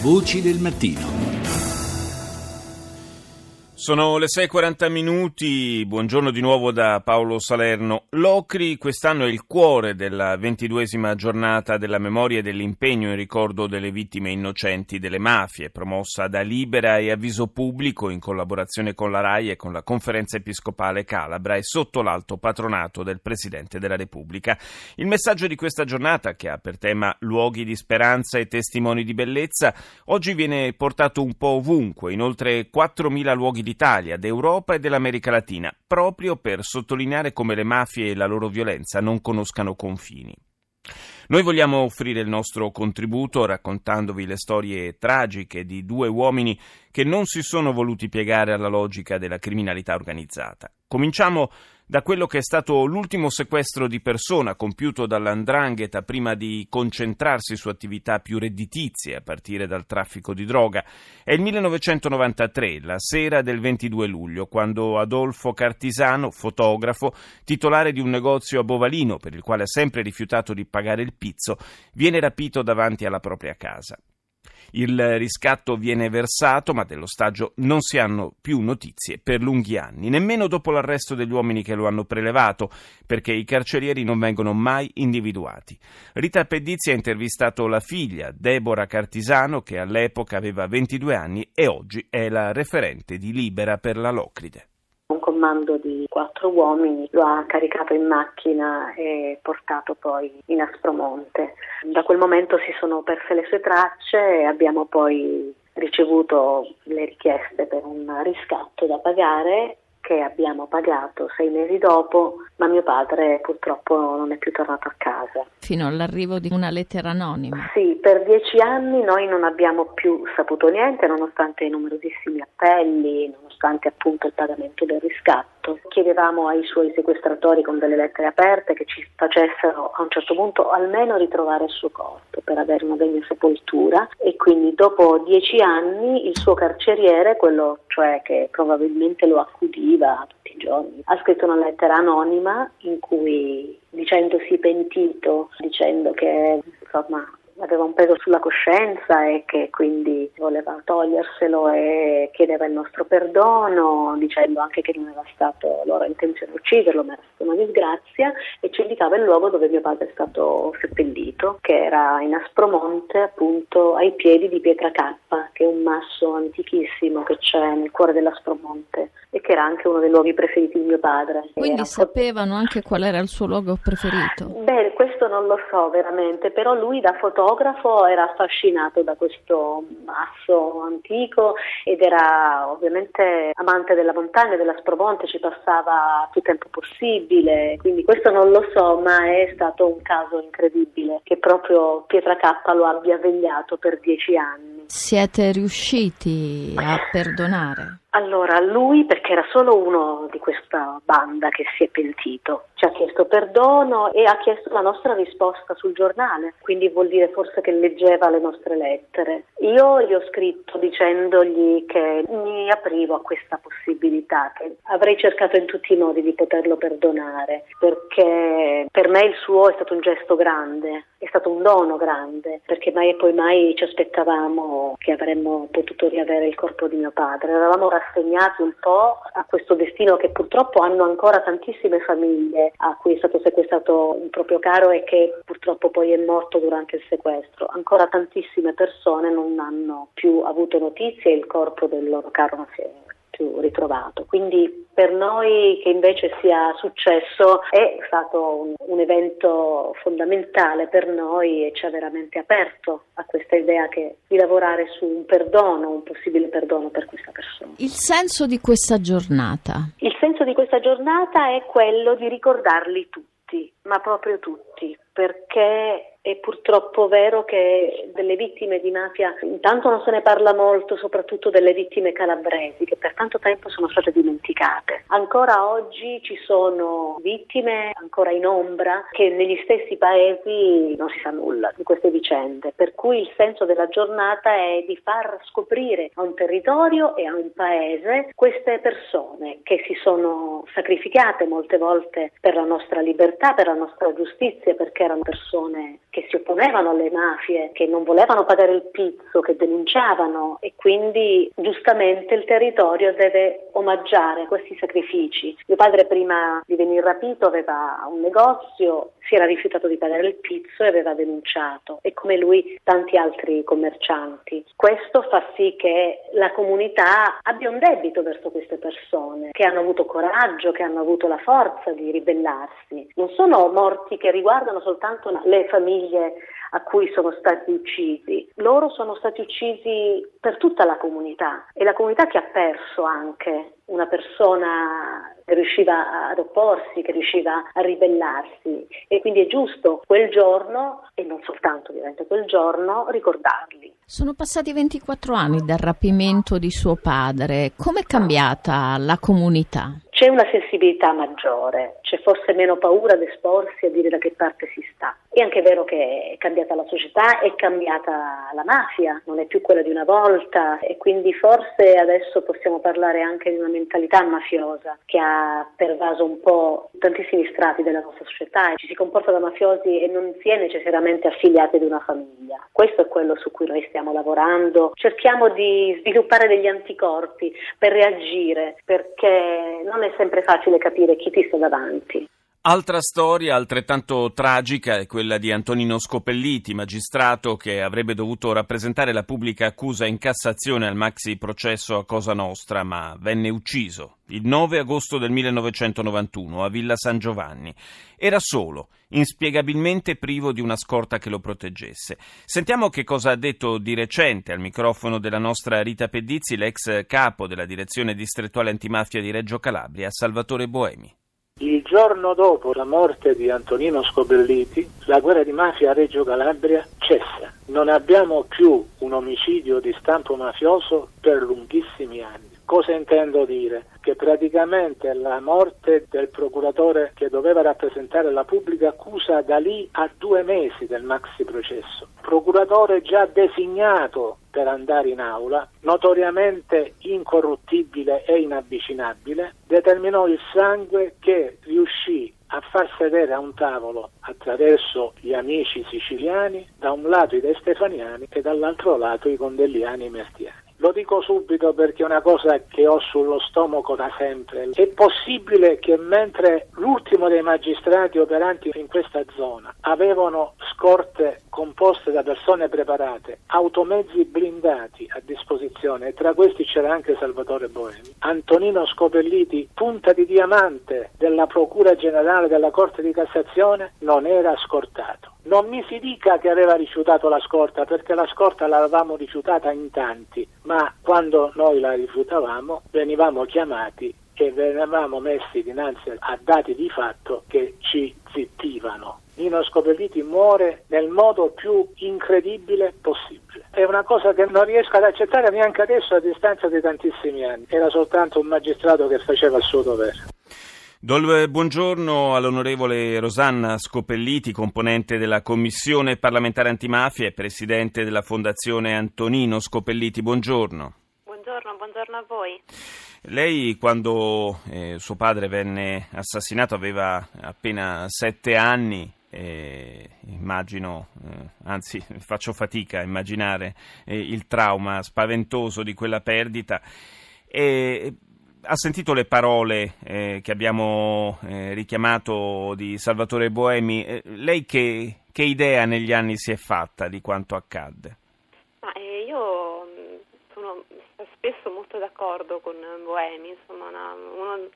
Voci del mattino. Sono le 6.40 minuti, buongiorno di nuovo da Paolo Salerno. L'Ocri quest'anno è il cuore della ventiduesima giornata della memoria e dell'impegno in ricordo delle vittime innocenti delle mafie, promossa da Libera e Avviso Pubblico in collaborazione con la RAI e con la Conferenza Episcopale Calabra e sotto l'alto patronato del Presidente della Repubblica. Il messaggio di questa giornata, che ha per tema luoghi di speranza e testimoni di bellezza, oggi viene portato un po' ovunque, in oltre 4.000 luoghi di dell'Italia, d'Europa e dell'America Latina, proprio per sottolineare come le mafie e la loro violenza non conoscano confini. Noi vogliamo offrire il nostro contributo raccontandovi le storie tragiche di due uomini che non si sono voluti piegare alla logica della criminalità organizzata. Cominciamo da quello che è stato l'ultimo sequestro di persona compiuto dall'Andrangheta prima di concentrarsi su attività più redditizie a partire dal traffico di droga. È il 1993, la sera del 22 luglio, quando Adolfo Cartisano, fotografo, titolare di un negozio a Bovalino per il quale ha sempre rifiutato di pagare il pizzo, viene rapito davanti alla propria casa. Il riscatto viene versato, ma dell'ostaggio non si hanno più notizie per lunghi anni, nemmeno dopo l'arresto degli uomini che lo hanno prelevato, perché i carcerieri non vengono mai individuati. Rita Pedizzi ha intervistato la figlia, Deborah Cartisano, che all'epoca aveva 22 anni e oggi è la referente di Libera per la Locride comando di quattro uomini lo ha caricato in macchina e portato poi in Aspromonte. Da quel momento si sono perse le sue tracce e abbiamo poi ricevuto le richieste per un riscatto da pagare che abbiamo pagato sei mesi dopo, ma mio padre purtroppo non è più tornato a casa. Fino all'arrivo di una lettera anonima. Sì, per dieci anni noi non abbiamo più saputo niente, nonostante i numerosissimi appelli, nonostante appunto il pagamento del riscatto. Chiedevamo ai suoi sequestratori con delle lettere aperte che ci facessero a un certo punto almeno ritrovare il suo corpo per avere una degna sepoltura e quindi dopo dieci anni il suo carceriere, quello cioè che probabilmente lo accudiva tutti i giorni, ha scritto una lettera anonima in cui dicendosi pentito, dicendo che insomma aveva un peso sulla coscienza e che quindi voleva toglierselo e chiedeva il nostro perdono, dicendo anche che non era stato loro intenzione ucciderlo, ma era stata una disgrazia e ci indicava il luogo dove mio padre è stato seppellito, che era in Aspromonte, appunto ai piedi di Pietra Cappa, che è un masso antichissimo che c'è nel cuore dell'Aspromonte e che era anche uno dei luoghi preferiti di mio padre. Quindi era sapevano anche qual era il suo luogo preferito? Beh, questo non lo so veramente, però lui da fotografo era affascinato da questo masso antico ed era ovviamente amante della montagna, della Spromonte, ci passava più tempo possibile, quindi questo non lo so, ma è stato un caso incredibile che proprio Pietra K lo abbia vegliato per dieci anni. Siete riusciti a perdonare? Allora, lui perché era solo uno di questa banda che si è pentito, ci ha chiesto perdono e ha chiesto la nostra risposta sul giornale, quindi vuol dire forse che leggeva le nostre lettere. Io gli ho scritto dicendogli che mi aprivo a questa possibilità, che avrei cercato in tutti i modi di poterlo perdonare, perché per me il suo è stato un gesto grande, è stato un dono grande, perché mai e poi mai ci aspettavamo che avremmo potuto riavere il corpo di mio padre. Eravamo rassegnati un po' a questo destino che purtroppo hanno ancora tantissime famiglie a cui è stato sequestrato un proprio caro e che purtroppo poi è morto durante il sequestro. Ancora tantissime persone non hanno più avuto notizie e il corpo del loro caro non si è più ritrovato. Quindi per noi che invece sia successo è stato un, un, evento fondamentale per noi e ci ha veramente aperto a questa idea che, di lavorare su un perdono, un possibile perdono per questa persona. Il senso di questa giornata? Il senso di questa giornata è quello di ricordarli tutti, ma proprio tutti, perché è purtroppo vero che delle vittime di mafia intanto non se ne parla molto, soprattutto delle vittime calabresi che per tanto tempo sono state dimenticate. Ancora oggi ci sono vittime ancora in ombra che negli stessi paesi non si sa nulla di queste vicende, per cui il senso della giornata è di far scoprire a un territorio e a un paese queste persone che si sono sacrificate molte volte per la nostra libertà, per la nostra giustizia, perché erano persone che si opponevano alle mafie, che non volevano pagare il pizzo, che denunciavano e quindi giustamente il territorio deve omaggiare questi sacrifici. Mio padre prima di venire rapito aveva un negozio, si era rifiutato di pagare il pizzo e aveva denunciato e come lui tanti altri commercianti. Questo fa sì che la comunità abbia un debito verso queste persone che hanno avuto coraggio, che hanno avuto la forza di ribellarsi. Non sono morti che riguardano soltanto le famiglie a cui sono stati uccisi. Loro sono stati uccisi per tutta la comunità e la comunità che ha perso anche una persona che riusciva ad opporsi, che riusciva a ribellarsi e quindi è giusto quel giorno e non soltanto ovviamente quel giorno ricordarli. Sono passati 24 anni dal rapimento di suo padre, com'è cambiata la comunità? C'è una sensibilità maggiore, c'è forse meno paura ad esporsi a dire da che parte si sta. È anche vero che è cambiata la società, è cambiata la mafia, non è più quella di una volta e quindi forse adesso possiamo parlare anche di una mentalità mafiosa che ha pervaso un po' tantissimi strati della nostra società, ci si comporta da mafiosi e non si è necessariamente affiliati ad una famiglia. Questo è quello su cui noi stiamo lavorando. Cerchiamo di sviluppare degli anticorpi per reagire perché non è sempre facile capire chi ti sta davanti. Altra storia altrettanto tragica è quella di Antonino Scopelliti, magistrato che avrebbe dovuto rappresentare la pubblica accusa in Cassazione al maxi processo a Cosa Nostra, ma venne ucciso il 9 agosto del 1991 a Villa San Giovanni. Era solo, inspiegabilmente privo di una scorta che lo proteggesse. Sentiamo che cosa ha detto di recente al microfono della nostra Rita Pedizzi l'ex capo della direzione distrettuale antimafia di Reggio Calabria, Salvatore Boemi. Il giorno dopo la morte di Antonino Scobelliti, la guerra di mafia a Reggio Calabria cessa. Non abbiamo più un omicidio di stampo mafioso per lunghissimi anni. Cosa intendo dire? Che praticamente la morte del procuratore che doveva rappresentare la pubblica accusa da lì a due mesi del maxi processo. Procuratore già designato per andare in aula, notoriamente incorruttibile e inavvicinabile, determinò il sangue che riuscì a far sedere a un tavolo attraverso gli amici siciliani, da un lato i De Stefaniani e dall'altro lato i Condelliani e Mertiani. Lo dico subito perché è una cosa che ho sullo stomaco da sempre. È possibile che mentre l'ultimo dei magistrati operanti in questa zona avevano scorte composte da persone preparate, automezzi blindati a disposizione, e tra questi c'era anche Salvatore Boemi, Antonino Scopelliti, punta di diamante della Procura Generale della Corte di Cassazione, non era scortato. Non mi si dica che aveva rifiutato la scorta, perché la scorta l'avevamo rifiutata in tanti, ma quando noi la rifiutavamo venivamo chiamati e venivamo messi dinanzi a dati di fatto che ci zittivano. Nino Scopelliti muore nel modo più incredibile possibile. È una cosa che non riesco ad accettare neanche adesso a distanza di tantissimi anni. Era soltanto un magistrato che faceva il suo dovere. Do il buongiorno all'onorevole Rosanna Scopelliti, componente della Commissione parlamentare antimafia e presidente della Fondazione Antonino Scopelliti. Buongiorno. Buongiorno, buongiorno a voi. Lei quando eh, suo padre venne assassinato aveva appena sette anni. Eh, immagino, eh, anzi faccio fatica a immaginare eh, il trauma spaventoso di quella perdita. E ha sentito le parole eh, che abbiamo eh, richiamato di Salvatore Boemi. Eh, lei che, che, idea negli anni si è fatta di quanto accadde? Ma, eh, io mm, sono spesso molto d'accordo con Boemi, insomma, una, uno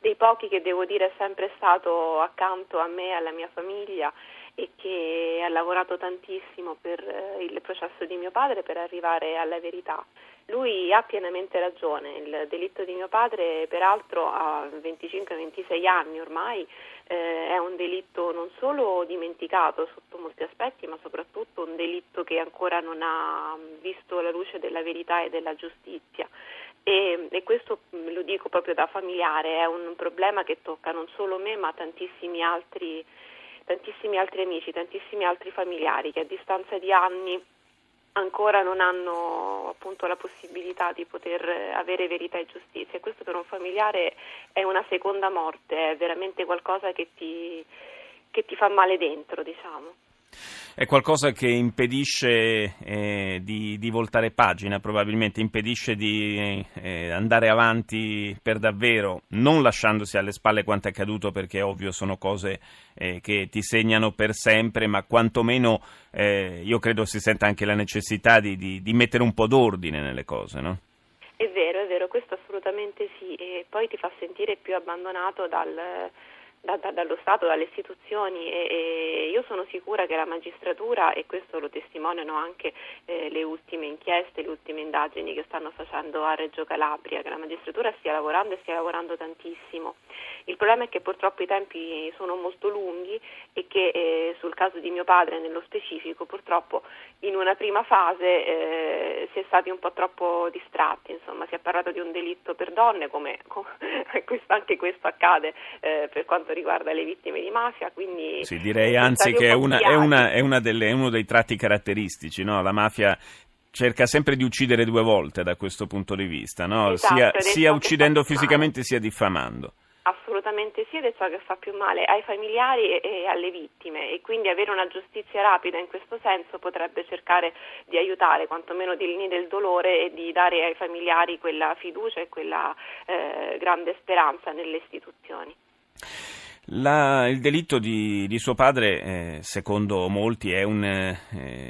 dei pochi che devo dire è sempre stato accanto a me e alla mia famiglia e che ha lavorato tantissimo per eh, il processo di mio padre per arrivare alla verità. Lui ha pienamente ragione, il delitto di mio padre peraltro a 25-26 anni ormai eh, è un delitto non solo dimenticato sotto molti aspetti ma soprattutto un delitto che ancora non ha visto la luce della verità e della giustizia. E, e, questo lo dico proprio da familiare, è un problema che tocca non solo me ma tantissimi altri, tantissimi altri amici, tantissimi altri familiari che a distanza di anni ancora non hanno appunto la possibilità di poter avere verità e giustizia questo per un familiare è una seconda morte, è veramente qualcosa che ti, che ti fa male dentro, diciamo. È qualcosa che impedisce eh, di, di, voltare pagina, probabilmente impedisce di eh, andare avanti per davvero, non lasciandosi alle spalle quanto è accaduto, perché ovvio sono cose eh, che ti segnano per sempre, ma quantomeno eh, io credo si senta anche la necessità di, di, di mettere un po' d'ordine nelle cose, no? È vero, è vero, questo assolutamente sì, e poi ti fa sentire più abbandonato dal da, da, dallo Stato, dalle istituzioni e, e, io sono sicura che la magistratura, e questo lo testimoniano anche eh, le ultime inchieste, le ultime indagini che stanno facendo a Reggio Calabria, che la magistratura stia lavorando e stia lavorando tantissimo. Il problema è che purtroppo i tempi sono molto lunghi e che eh, sul caso di mio padre nello specifico purtroppo in una prima fase eh, si è stati un po' troppo distratti, insomma si è parlato di un delitto per donne come, come anche questo accade eh, per quanto riguarda le vittime di mafia. Quindi sì, direi anzi che è, una, è, una, è, una delle, è, uno dei tratti caratteristici, no? la mafia cerca sempre di uccidere due volte da questo punto di vista, no? esatto, sia, sia uccidendo fisicamente sia diffamando. Assolutamente sì ed è ciò che fa più male ai familiari e, e, alle vittime e quindi avere una giustizia rapida in questo senso potrebbe cercare di aiutare quantomeno di lenire il dolore e di dare ai familiari quella fiducia e quella eh, grande speranza nelle istituzioni. La, il delitto di, di suo padre, eh, secondo molti, è un eh,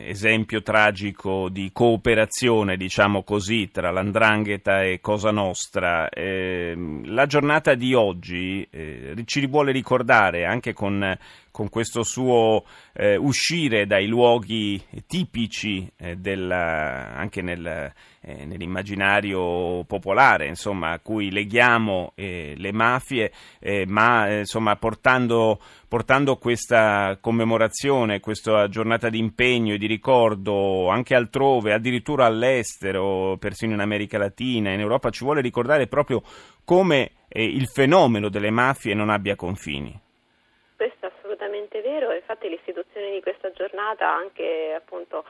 esempio tragico di cooperazione, diciamo così, tra l'andrangheta e Cosa Nostra. Eh, la giornata di oggi eh, ci vuole ricordare anche con con questo suo eh, uscire dai luoghi tipici eh, della, anche nel, eh, nell'immaginario popolare, insomma, a cui leghiamo eh, le mafie, eh, ma eh, insomma, portando, portando, questa commemorazione, questa giornata di impegno e di ricordo anche altrove, addirittura all'estero, persino in America Latina, in Europa, ci vuole ricordare proprio come il fenomeno delle mafie non abbia confini assolutamente vero, infatti l'istituzione di questa giornata anche appunto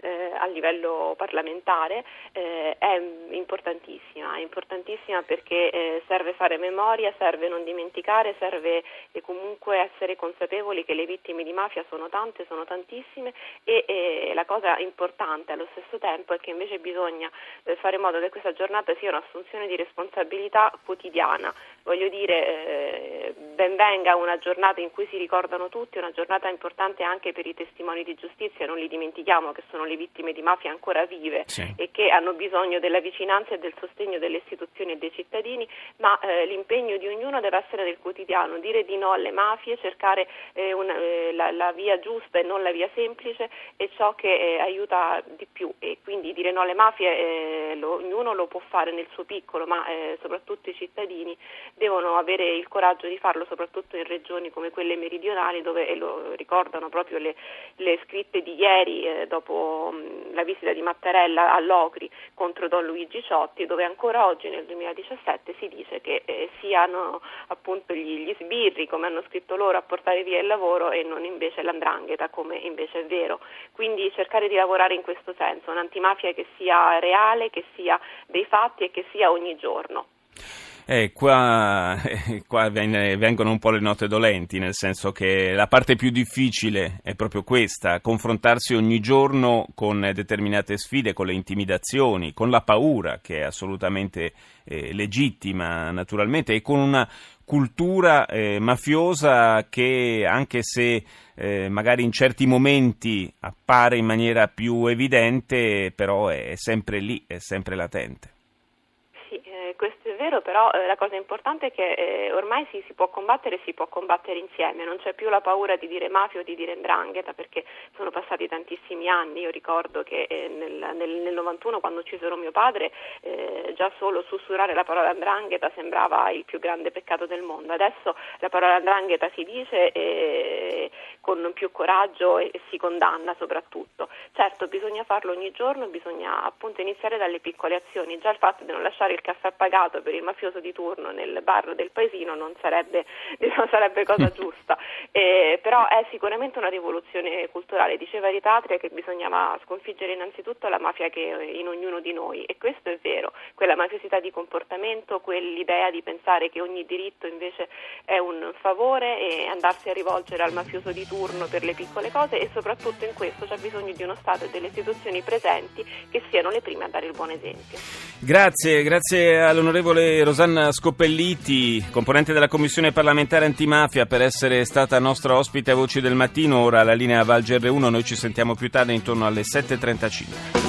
eh, a livello parlamentare eh, è importantissima, è importantissima perché eh, serve fare memoria, serve non dimenticare, serve comunque essere consapevoli che le vittime di mafia sono tante, sono tantissime e la cosa importante allo stesso tempo è che invece bisogna eh, fare in modo che questa giornata sia un'assunzione di responsabilità quotidiana. Voglio dire, eh, ben venga una giornata in cui si ricordano tutti, una giornata importante anche per i testimoni di giustizia, non li dimentichiamo che sono le vittime di mafia ancora vive sì. e che hanno bisogno della vicinanza e del sostegno delle istituzioni e dei cittadini, ma eh, l'impegno di ognuno deve essere del quotidiano, dire di no alle mafie, cercare eh, una, eh, la, la, via giusta e non la via semplice è ciò che eh, aiuta di più e quindi dire no alle mafie eh, lo, ognuno lo può fare nel suo piccolo, ma soprattutto i cittadini devono avere il coraggio di farlo, soprattutto in regioni come quelle meridionali dove, e lo ricordano proprio le, le scritte di ieri dopo la visita di Mattarella all'Ocri contro Don Luigi Ciotti, dove ancora oggi nel 2017 si dice che eh, siano appunto gli, gli, sbirri, come hanno scritto loro, a portare via il lavoro e non invece l'andrangheta, come invece è vero. Quindi cercare di lavorare in questo senso, un'antimafia che sia reale, che sia dei fatti e che sia ogni giorno. Eh, qua, eh, qua, vengono un po' le note dolenti, nel senso che la parte più difficile è proprio questa, confrontarsi ogni giorno con determinate sfide, con le intimidazioni, con la paura, che è assolutamente eh, legittima naturalmente, e con una cultura eh, mafiosa che anche se eh, magari in certi momenti appare in maniera più evidente, però è sempre lì, è sempre latente vero, però eh, la cosa importante è che eh, ormai si, si, può combattere e si può combattere insieme, non c'è più la paura di dire mafia o di dire ndrangheta perché sono passati tantissimi anni, io ricordo che eh, nel, nel, nel, 91 quando uccisero mio padre eh, già solo sussurrare la parola ndrangheta sembrava il più grande peccato del mondo, adesso la parola ndrangheta si dice eh, con più coraggio e, e si condanna soprattutto. Certo bisogna farlo ogni giorno, bisogna appunto iniziare dalle piccole azioni, già il fatto di non lasciare il caffè pagato per il mafioso di turno nel bar del paesino non sarebbe, non sarebbe cosa giusta, eh, però è sicuramente una rivoluzione culturale. Diceva Di Patria che bisognava sconfiggere innanzitutto la mafia che è in ognuno di noi e questo è vero, quella mafiosità di comportamento, quell'idea di pensare che ogni diritto invece è un favore e andarsi a rivolgere al mafioso di turno per le piccole cose e soprattutto in questo c'è bisogno di uno Stato e delle istituzioni presenti che siano le prime a dare il buon esempio. Grazie, grazie all'onorevole Rosanna Scoppelliti, componente della Commissione parlamentare antimafia, per essere stata nostra ospite a Voci del Mattino. Ora la linea Val GR1, noi ci sentiamo più tardi intorno alle 7.35.